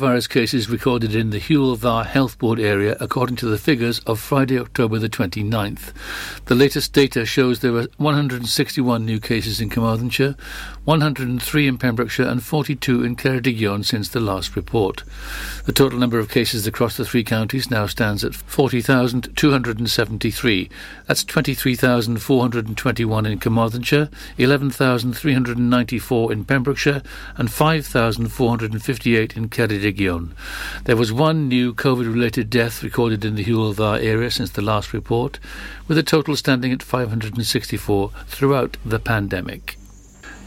coronavirus cases recorded in the Dda Health Board area according to the figures of Friday, October the 29th. The latest data shows there were 161 new cases in Carmarthenshire, 103 in Pembrokeshire and 42 in Ceredigion since the last report. The total number of cases across the three counties now stands at 40,273. That's 23,421 in Carmarthenshire, 11,394 in Pembrokeshire and 5,458 in Ceredigion. There was one new COVID-related death recorded in the Dda area since the last report, with a total standing at 564 throughout the pandemic.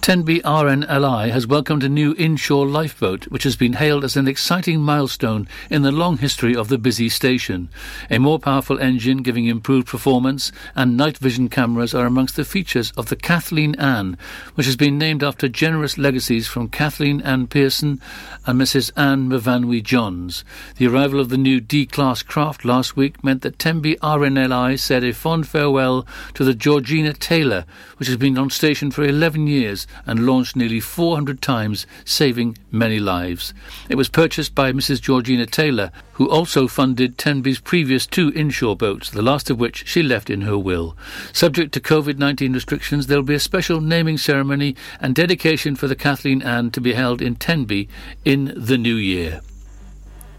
Tenby RNLI has welcomed a new inshore lifeboat, which has been hailed as an exciting milestone in the long history of the busy station. A more powerful engine giving improved performance and night vision cameras are amongst the features of the Kathleen Anne, which has been named after generous legacies from Kathleen Anne Pearson and Mrs. Anne Myfanwy Johns. The arrival of the new D-class craft last week meant that Tenby RNLI said a fond farewell to the Georgina Taylor, which has been on station for 11 years and launched nearly 400 times, saving many lives. It was purchased by Mrs. Georgina Taylor, who also funded Tenby's previous two inshore boats, the last of which she left in her will. Subject to COVID 19 restrictions, there will be a special naming ceremony and dedication for the Kathleen Anne to be held in Tenby in the new year.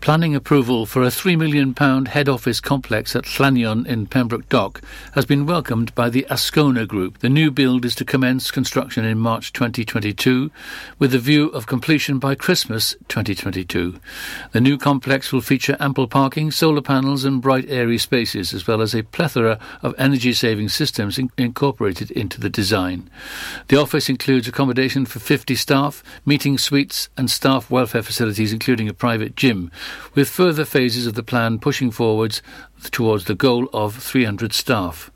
Planning approval for a £3 million head office complex at Llanion in Pembroke Dock has been welcomed by the Ascona Group. The new build is to commence construction in March 2022 with the view of completion by Christmas 2022. The new complex will feature ample parking, solar panels and bright airy spaces as well as a plethora of energy-saving systems in- incorporated into the design. The office includes accommodation for 50 staff, meeting suites and staff welfare facilities including a private gym with further phases of the plan pushing forwards towards the goal of 300 staff.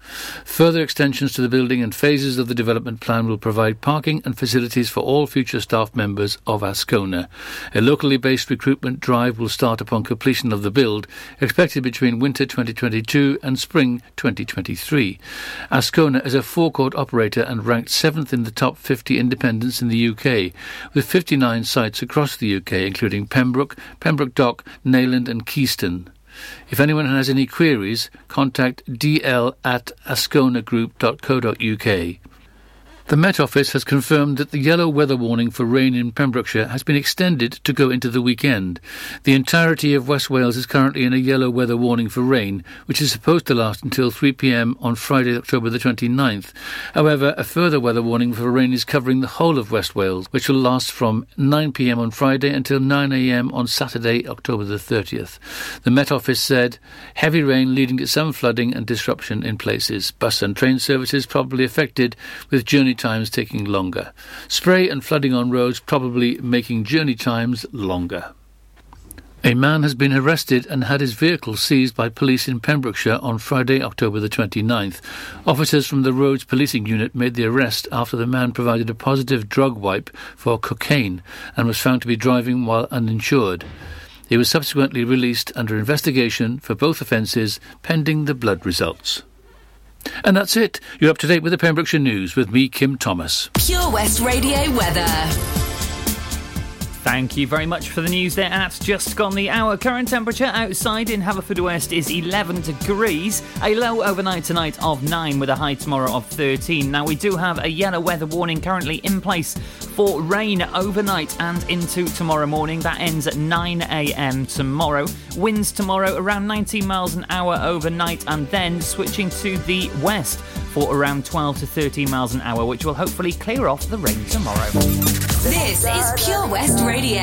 Further extensions to the building and phases of the development plan will provide parking and facilities for all future staff members of Ascona. A locally based recruitment drive will start upon completion of the build, expected between winter 2022 and spring 2023. Ascona is a forecourt operator and ranked 7th in the top 50 independents in the UK, with 59 sites across the UK, including Pembroke, Pembroke Dock, Neyland, and Keyston. If anyone has any queries, contact dl at asconagroup.co.uk. The Met Office has confirmed that the yellow weather warning for rain in Pembrokeshire has been extended to go into the weekend. The entirety of West Wales is currently in a yellow weather warning for rain, which is supposed to last until 3 pm on Friday, October the 29th. However, a further weather warning for rain is covering the whole of West Wales, which will last from 9 pm on Friday until 9 am on Saturday, October the 30th. The Met Office said heavy rain leading to some flooding and disruption in places. Bus and train services probably affected, with journey times taking longer. Spray and flooding on roads probably making journey times longer. A man has been arrested and had his vehicle seized by police in Pembrokeshire on Friday, October the 29th. Officers from the Roads Policing Unit made the arrest after the man provided a positive drug wipe for cocaine and was found to be driving while uninsured. He was subsequently released under investigation for both offences pending the blood results. And that's it. You're up to date with the Pembrokeshire News with me, Kim Thomas. Pure West Radio weather. Thank you very much for the news there at just gone the hour. Current temperature outside in Haverfordwest is 11 degrees. A low overnight tonight of 9 with a high tomorrow of 13. Now we do have a yellow weather warning currently in place for rain overnight and into tomorrow morning. That ends at 9 a.m. tomorrow. Winds tomorrow around 19 miles an hour overnight and then switching to the west for around 12 to 13 miles an hour, which will hopefully clear off the rain tomorrow. This is Pure West Radio.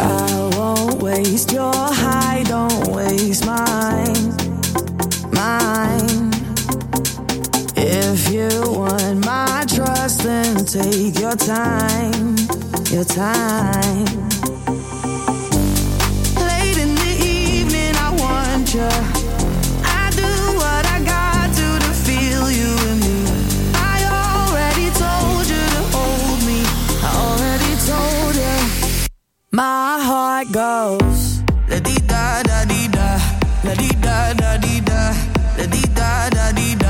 I won't waste your high, don't waste mine, mine. If you want my trust, then take your time, your time. Late in the evening, I want you. My heart goes. La di da da di da, la di da da di da, la di da da di da.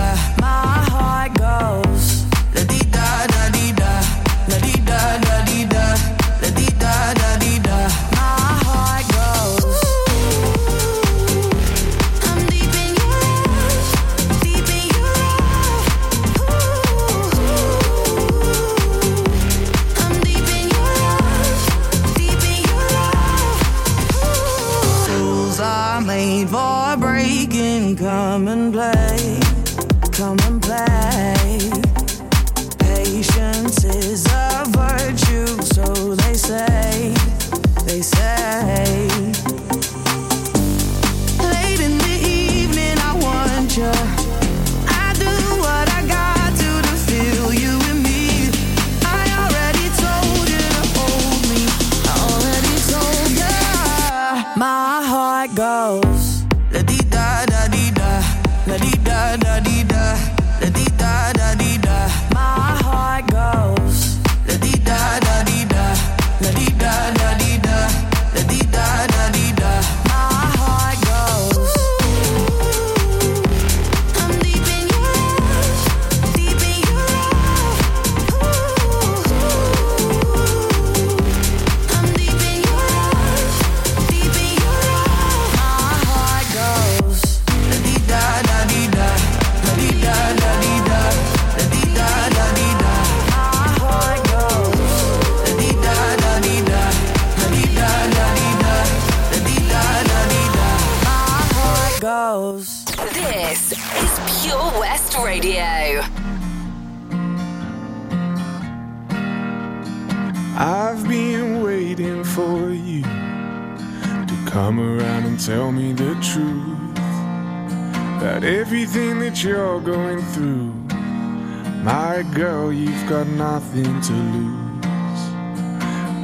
Nothing to lose.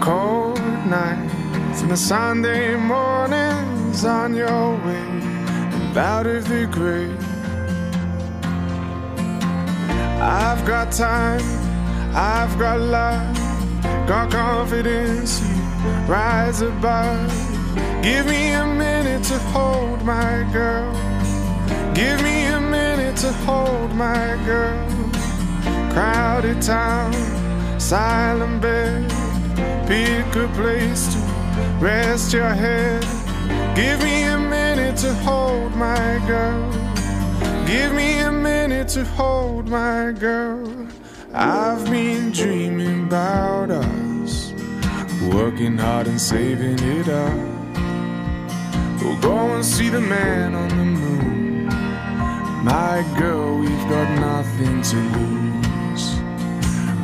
Cold nights and the Sunday mornings on your way and out of the grave. I've got time, I've got love. Got confidence, you rise above. Give me a minute to hold my girl. Give me a minute to hold my girl. Crowded town, silent bed. Pick a place to rest your head. Give me a minute to hold my girl. Give me a minute to hold my girl. I've been dreaming about us, working hard and saving it up. We'll go and see the man on the moon. My girl, we've got nothing to lose.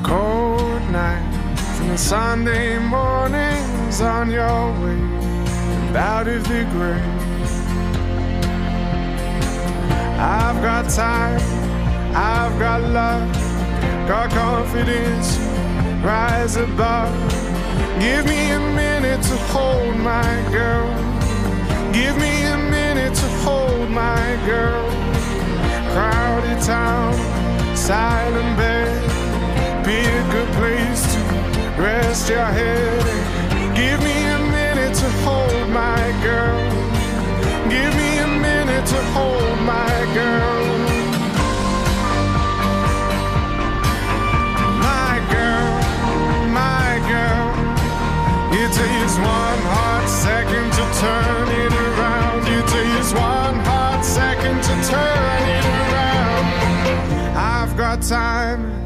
Cold and the Sunday mornings on your way out of the grave. I've got time, I've got love got confidence, rise above. Give me a minute to hold my girl. Give me a minute to hold my girl. Crowded town, silent bed. Pick a good place to rest your head. Give me a minute to hold my girl. Give me a minute to hold my girl. My girl, my girl. It takes one hot second to turn it around. It takes one hot second to turn it around. I've got time,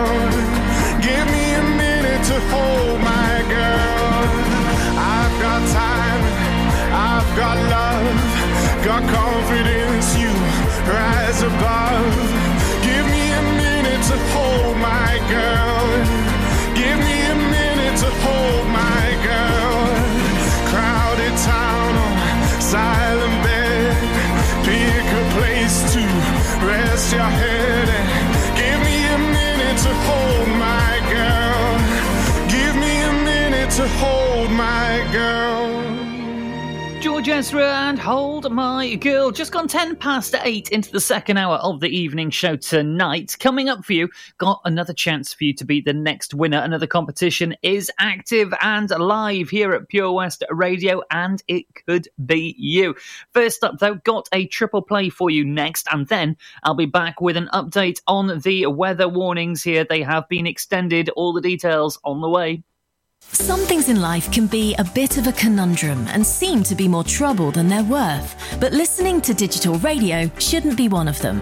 George and Hold My Girl. Just gone 10 past 8 into the second hour of the evening show tonight. Coming up for you, got another chance for you to be the next winner. Another competition is active and live here at Pure West Radio, and it could be you. First up, though, got a triple play for you next, and then I'll be back with an update on the weather warnings here. They have been extended, all the details on the way. Some things in life can be a bit of a conundrum and seem to be more trouble than they're worth, but listening to digital radio shouldn't be one of them.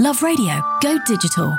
Love radio, go digital.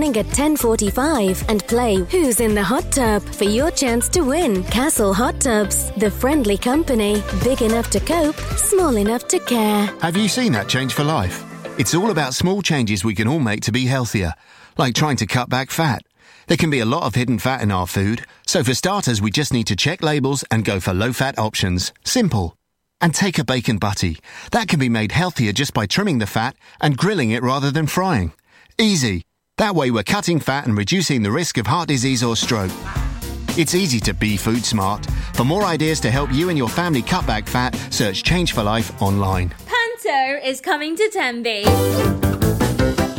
morning at 10:45 and play Who's in the Hot Tub for your chance to win Castle Hot Tubs, the friendly company, big enough to cope, small enough to care. Have you seen that change for life? It's all about small changes we can all make to be healthier, like trying to cut back fat. There can be a lot of hidden fat in our food, so for starters, we just need to check labels and go for low fat options. Simple. And take a bacon butty. That can be made healthier just by trimming the fat and grilling it rather than frying. Easy. That way, we're cutting fat and reducing the risk of heart disease or stroke. It's easy to be food smart. For more ideas to help you and your family cut back fat, search Change for Life online. Panto is coming to Tenby.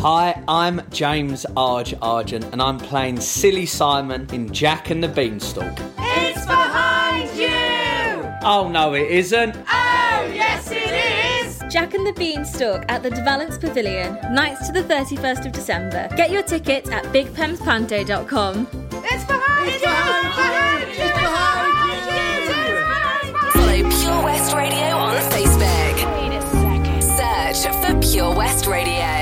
Hi, I'm James Arge Argent, and I'm playing Silly Simon in Jack and the Beanstalk. It's behind you! Oh no, it isn't. Oh, yes, it is! Jack and the Beanstalk at the De Valence Pavilion, nights to the 31st of December. Get your tickets at bigpemspanto.com. It's behind it's you! Behind you! It's behind you! Follow Pure West Radio on Facebook. Wait a second. Search for Pure West Radio.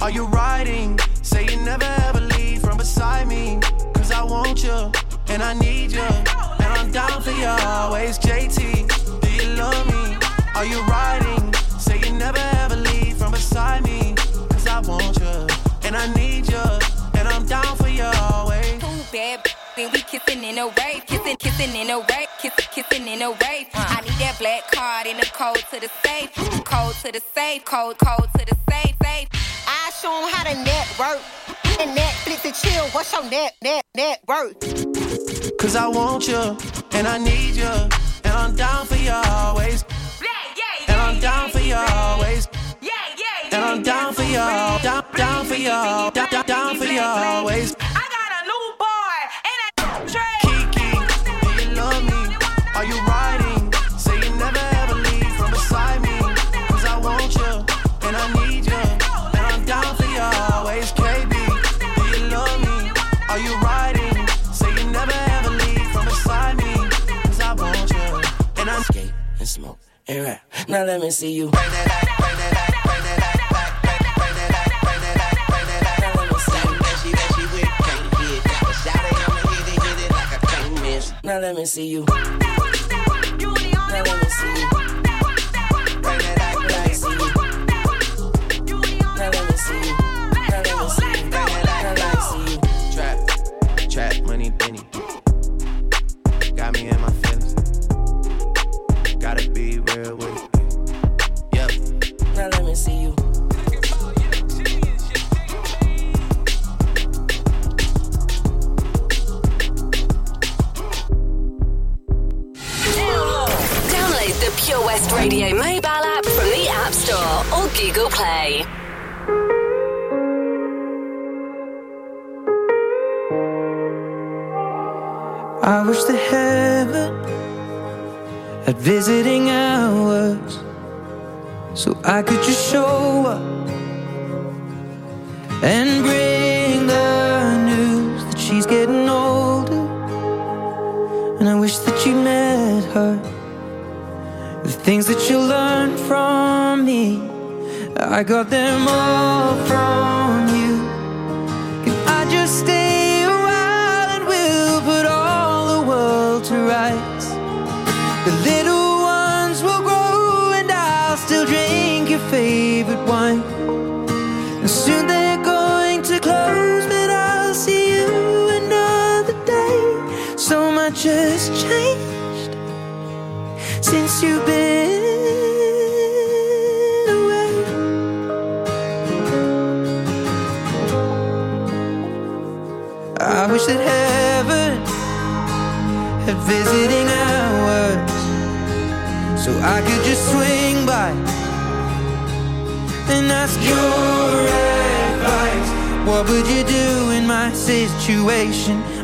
Are you riding? Say you never ever leave from beside me. Cause I want you, and I need you, and I'm down for you always. JT, do you love me? Are you riding? Say you never ever leave from beside me. Cause I want you, and I need you, and I'm down for you always. Too bad, then we kissing in a wave, kissing, kissing in a wave, kissing, kissing in a wave. I need that black card in the code to the safe, code to the safe, code, code to the safe, safe. I show 'em how to network. And Netflix and chill, what's your net, net, net worth? Cause I want you, and I need you, and I'm down for you always. Yeah, yeah, yeah, And I'm down for you always. Yeah, yeah, yeah, and I'm down for you, down, down for you, down, down, down for you always. Bring that back, bring that back. Now let me see you.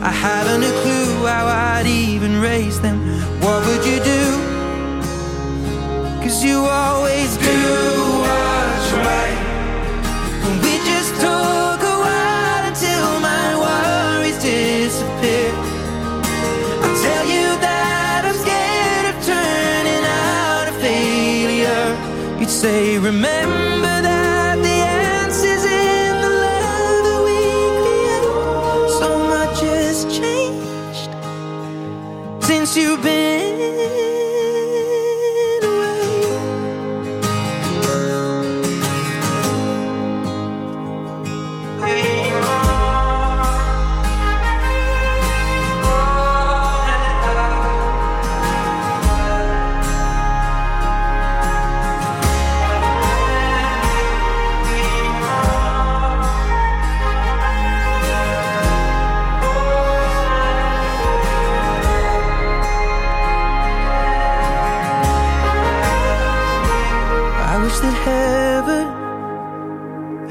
I haven't a clue how I'd even raise them. What would you do? Cause you always do what's right. We just a while until my worries disappear. I tell you that I'm scared of turning out a failure. You'd say, remember you've been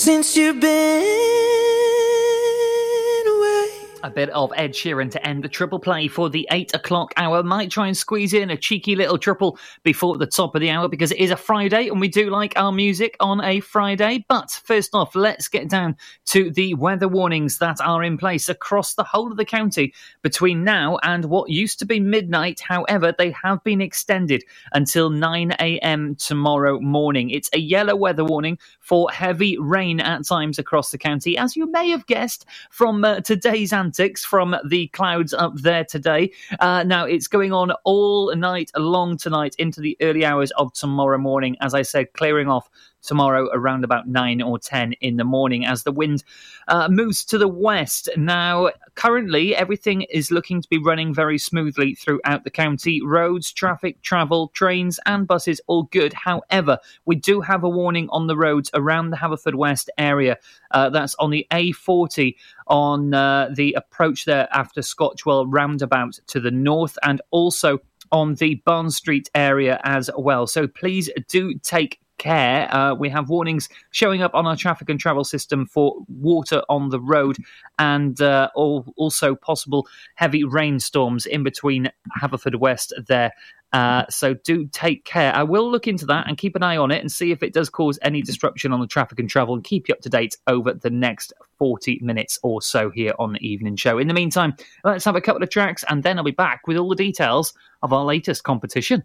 since you've been. A bit of Ed Sheeran to end the triple play for the eight o'clock hour. Might try and squeeze in a cheeky little triple before the top of the hour because it is a Friday and we do like our music on a Friday. But first off, let's get down to the weather warnings that are in place across the whole of the county between now and what used to be midnight. However, they have been extended until 9 a.m. tomorrow morning. It's a yellow weather warning for heavy rain at times across the county, as you may have guessed from uh, today's from the clouds up there today. Uh, now, it's going on all night long tonight into the early hours of tomorrow morning. As I said, clearing off tomorrow around about 9 or 10 in the morning as the wind uh, moves to the west. Now, currently, everything is looking to be running very smoothly throughout the county. Roads, traffic, travel, trains, and buses all good. However, we do have a warning on the roads around the Haverfordwest area. Uh, that's on the A40 on uh, the approach there after Scotchwell roundabout to the north and also on the Barn Street area as well. So please do take care. Uh, we have warnings showing up on our traffic and travel system for water on the road and uh, all, also possible heavy rainstorms in between Haverfordwest there. Uh, so do take care. I will look into that and keep an eye on it and see if it does cause any disruption on the traffic and travel and keep you up to date over the next 40 minutes or so here on the evening show. In the meantime, let's have a couple of tracks and then I'll be back with all the details of our latest competition.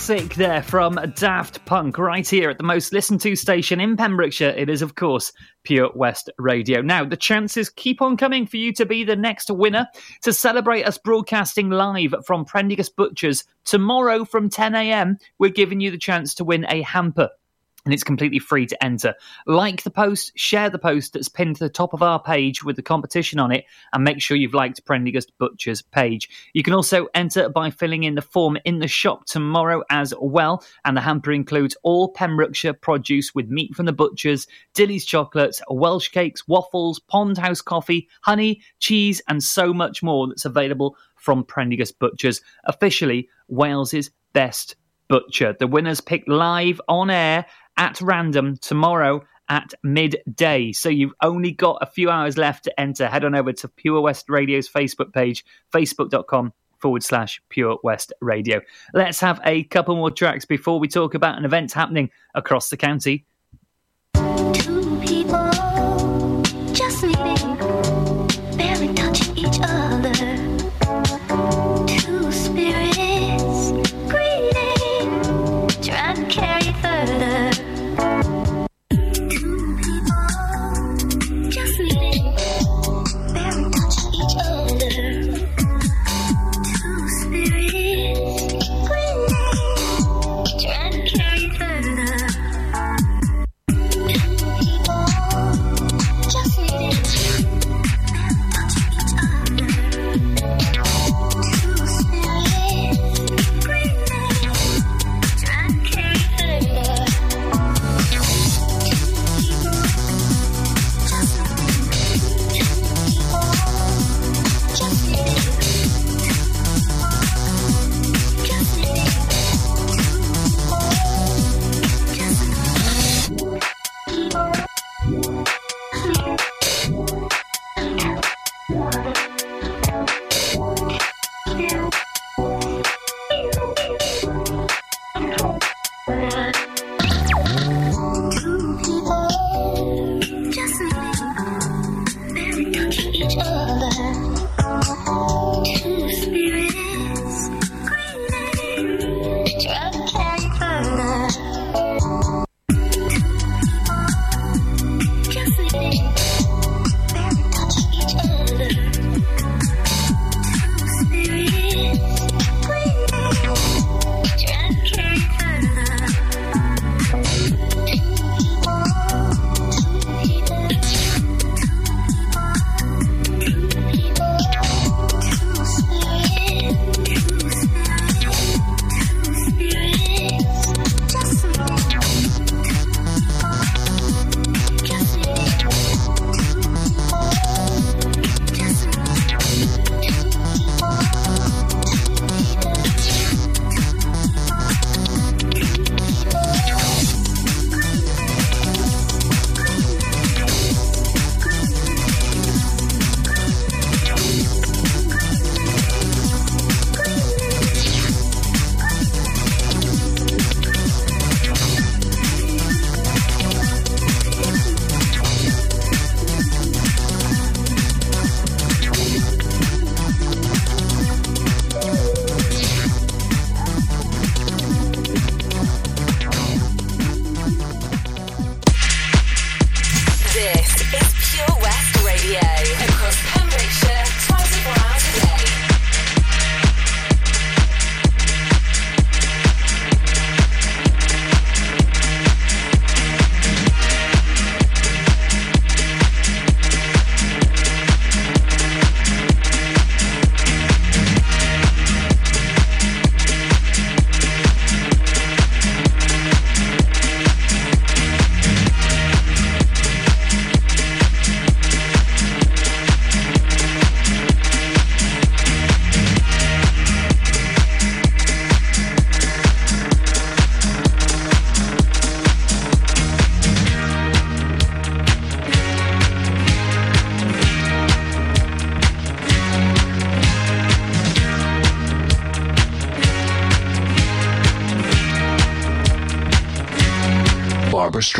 classic there from Daft Punk, right here at the most listened to station in Pembrokeshire. It is, of course, Pure West Radio. Now, the chances keep on coming for you to be the next winner to celebrate us broadcasting live from Prendergast Butchers tomorrow from 10 a.m. We're giving you the chance to win a hamper and it's completely free to enter. Like the post, share the post that's pinned to the top of our page with the competition on it, and make sure you've liked Prendergast Butcher's page. You can also enter by filling in the form in the shop tomorrow as well, and the hamper includes all Pembrokeshire produce with meat from the butchers, Dilly's chocolates, Welsh cakes, waffles, Pond House coffee, honey, cheese, and so much more that's available from Prendergast Butchers, officially Wales's best butcher. The winners picked live on air at random tomorrow at midday. So you've only got a few hours left to enter. Head on over to Pure West Radio's Facebook page, facebook.com forward slash Pure West Radio. Let's have a couple more tracks before we talk about an event happening across the county. Bye.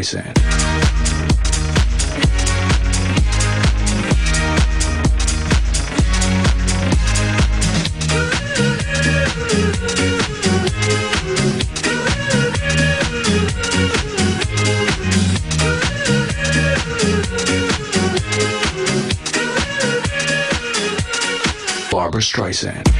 voice. Barbra Streisand.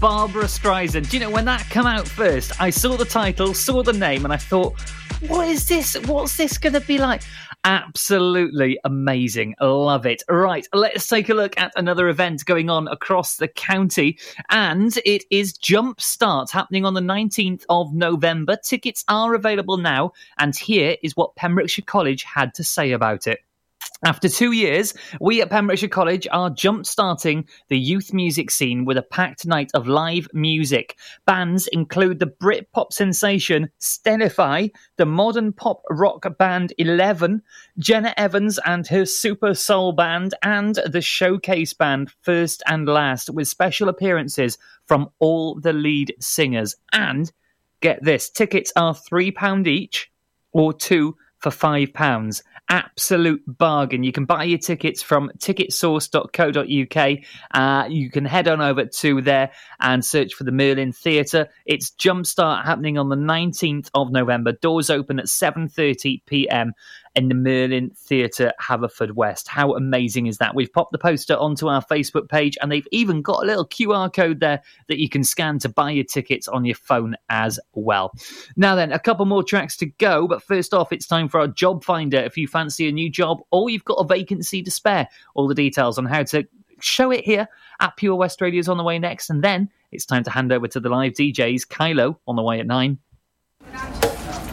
Barbra Streisand. Do you know when that come out first? I saw the title, saw the name, and I thought, what is this? What's this going to be like? Absolutely amazing. Love it. Right, let's take a look at another event going on across the county. And it is Jumpstart happening on the 19th of November. Tickets are available now. And here is what Pembrokeshire College had to say about it. After two years, we at Pembrokeshire College are jump-starting the youth music scene with a packed night of live music. Bands include the Britpop sensation Stenify, the modern pop rock band Eleven, Jenna Evans and her super soul band, and the showcase band First and Last, with special appearances from all the lead singers. And get this, tickets are £3 each or two for £5 absolute bargain. You can buy your tickets from ticketsource.co.uk. Uh, you can head on over to there and search for the Merlin Theatre. It's Jumpstart happening on the 19th of November. Doors open at 7:30 p.m. in the Merlin Theatre, Haverfordwest. How amazing is that? We've popped the poster onto our Facebook page and they've even got a little QR code there that you can scan to buy your tickets on your phone as well. Now, then, a couple more tracks to go, but first off, it's time for our job finder. If you fancy a new job or you've got a vacancy to spare, all the details on how to show it here at Pure West Radio is on the way next. And then it's time to hand over to the live DJs. Kylo on the way at nine.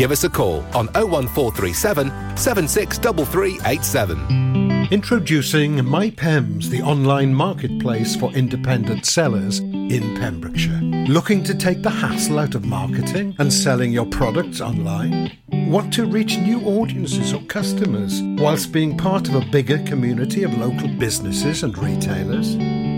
Give us a call on 01437 763387. Introducing MyPems, the online marketplace for independent sellers in Pembrokeshire. Looking to take the hassle out of marketing and selling your products online? Want to reach new audiences or customers whilst being part of a bigger community of local businesses and retailers?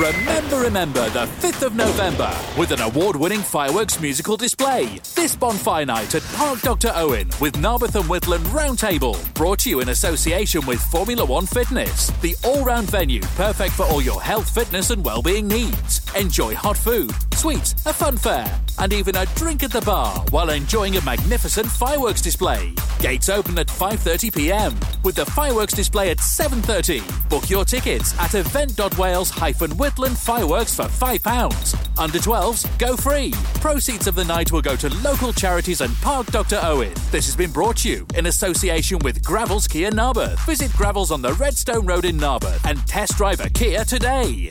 Remember, remember the 5th of November with an award winning fireworks musical display. This bonfire night at Park Dr. Owen with Narberth and Whitland Roundtable, brought to you in association with Formula One Fitness, the all round venue perfect for all your health, fitness, and well-being needs. Enjoy hot food, sweets, a fun fair, and even a drink at the bar while enjoying a magnificent fireworks display. Gates open at 5:30 p.m. with the fireworks display at 7:30. Book your tickets at event.wales-whitland fireworks for £5. Under 12s, go free. Proceeds of the night will go to local charities and Park Dr. Owen. This has been brought to you in association with Gravells Kia Narberth. Visit Gravells on the Redstone Road in Narberth and test drive a Kia today.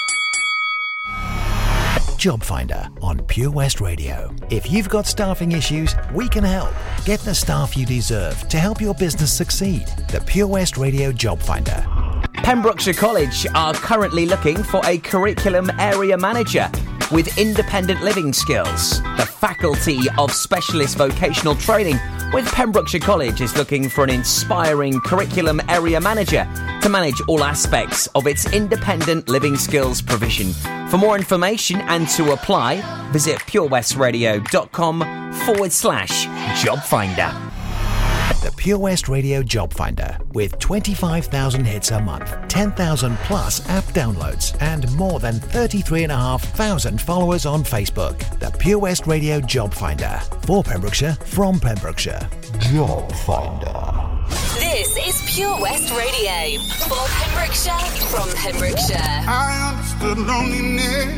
Job Finder on Pure West Radio. If you've got staffing issues, we can help. Get the staff you deserve to help your business succeed. The Pure West Radio Job Finder. Pembrokeshire College are currently looking for a curriculum area manager with independent living skills. The Faculty of Specialist Vocational Training with Pembrokeshire College is looking for an inspiring curriculum area manager to manage all aspects of its independent living skills provision. For more information and to apply, visit purewestradio.com forward slash job finder. The Pure West Radio Job Finder with 25,000 hits a month, 10,000 plus app downloads, and more than 33,500 followers on Facebook. The Pure West Radio Job Finder for Pembrokeshire from Pembrokeshire. Job Finder. This is Pure West Radio for Pembrokeshire from Pembrokeshire. I understood loneliness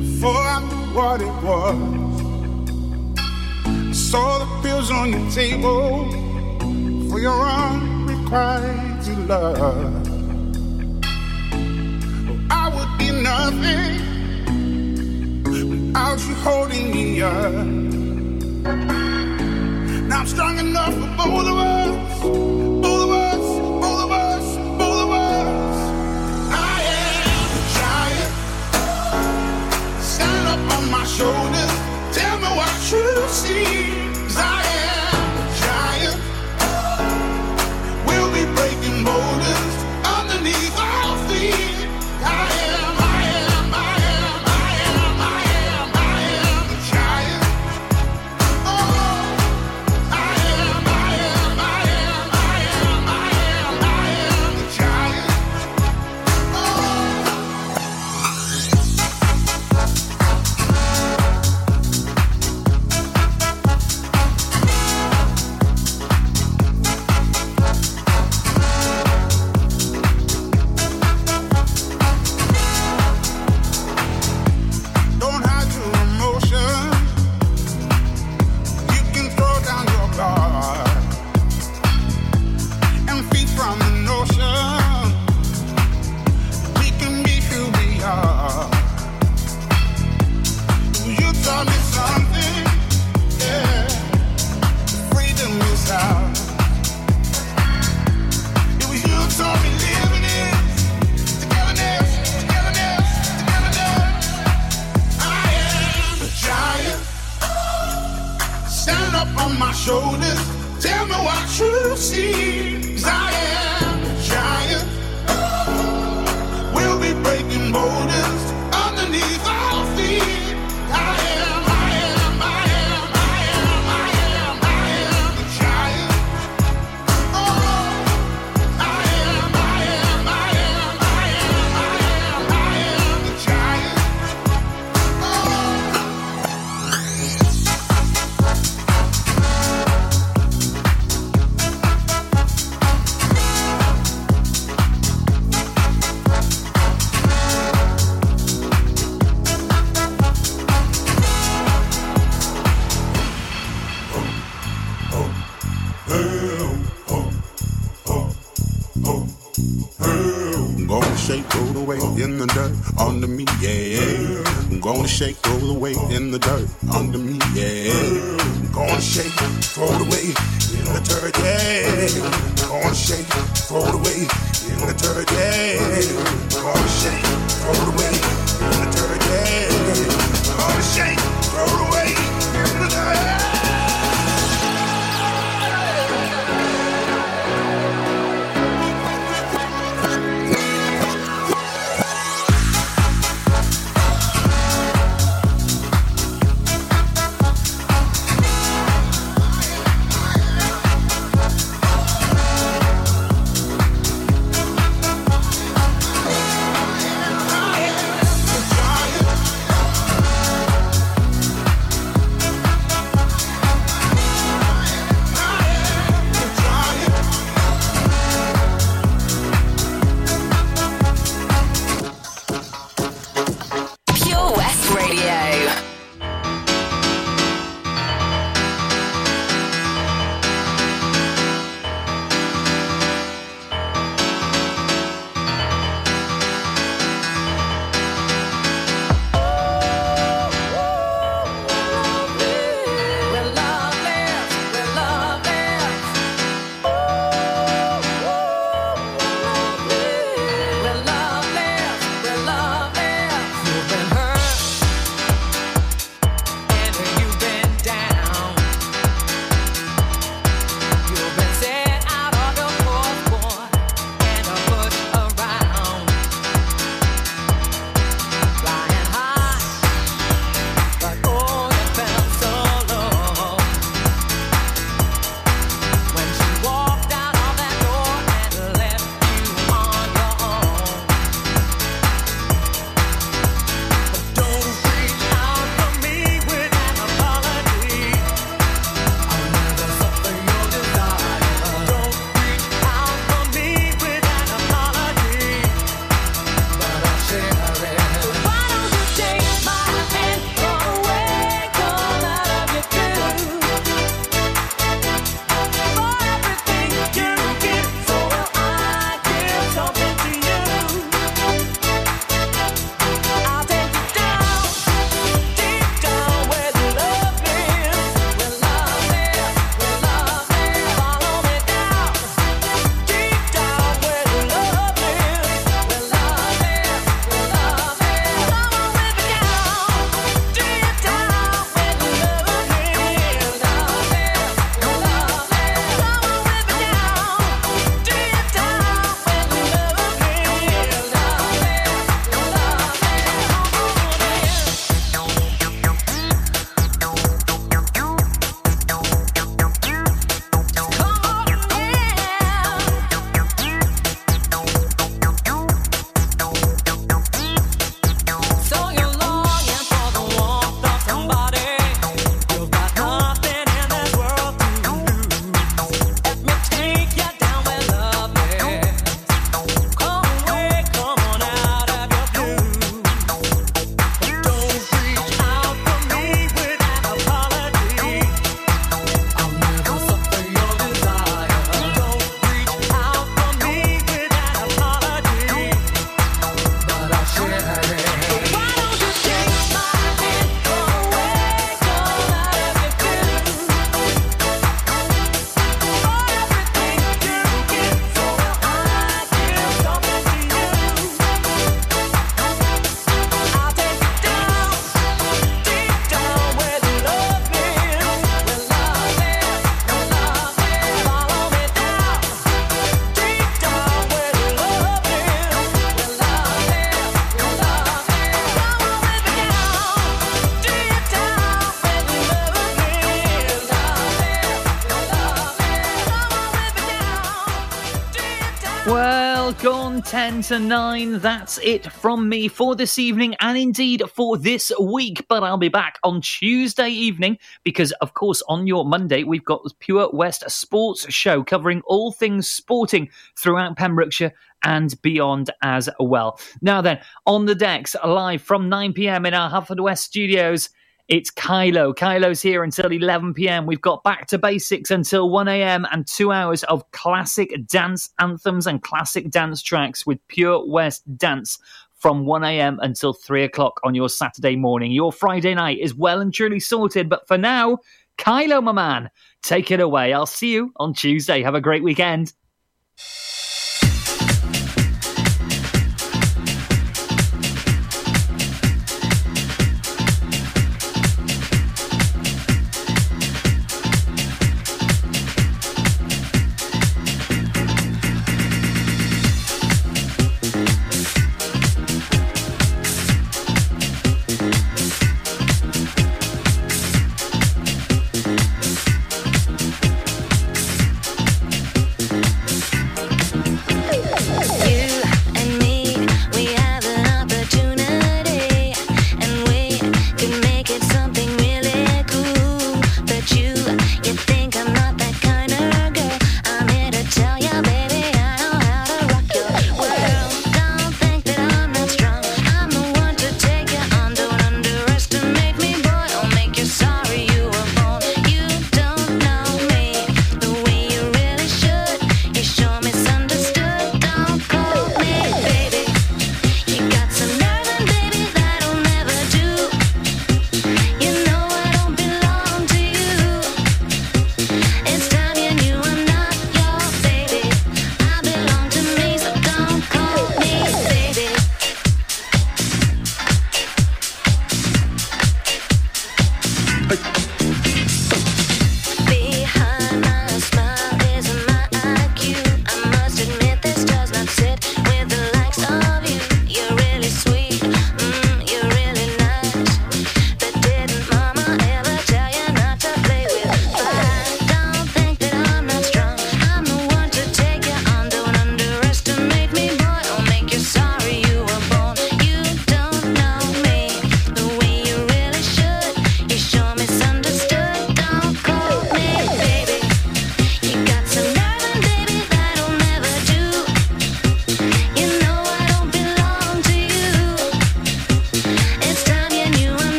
before I knew what it was. Saw the bills on your table for your unrequited love. I would be nothing without you holding me up. Now I'm strong enough for both of us. Both of us, both of us, both of us. I am a giant. Stand up on my shoulders. Tell me what you see. I Well, gone 10 to 9. That's it from me for this evening and indeed for this week. But I'll be back on Tuesday evening because, of course, on your Monday, we've got the Pure West Sports Show covering all things sporting throughout Pembrokeshire and beyond as well. Now, then, on the decks, live from 9 pm in our Haverfordwest studios. It's Kylo. Kylo's here until 11 p.m. We've got back to basics until 1 a.m. and two hours of classic dance anthems and classic dance tracks with Pure West Dance from 1 a.m. until 3 o'clock on your Saturday morning. Your Friday night is well and truly sorted, but for now, Kylo, my man, take it away. I'll see you on Tuesday. Have a great weekend.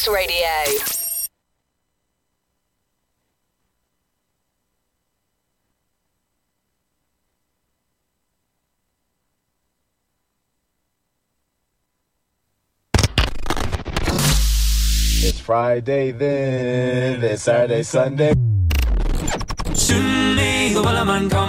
Dance Radio. It's Friday then, it's Saturday, Sunday. Soon may the man come.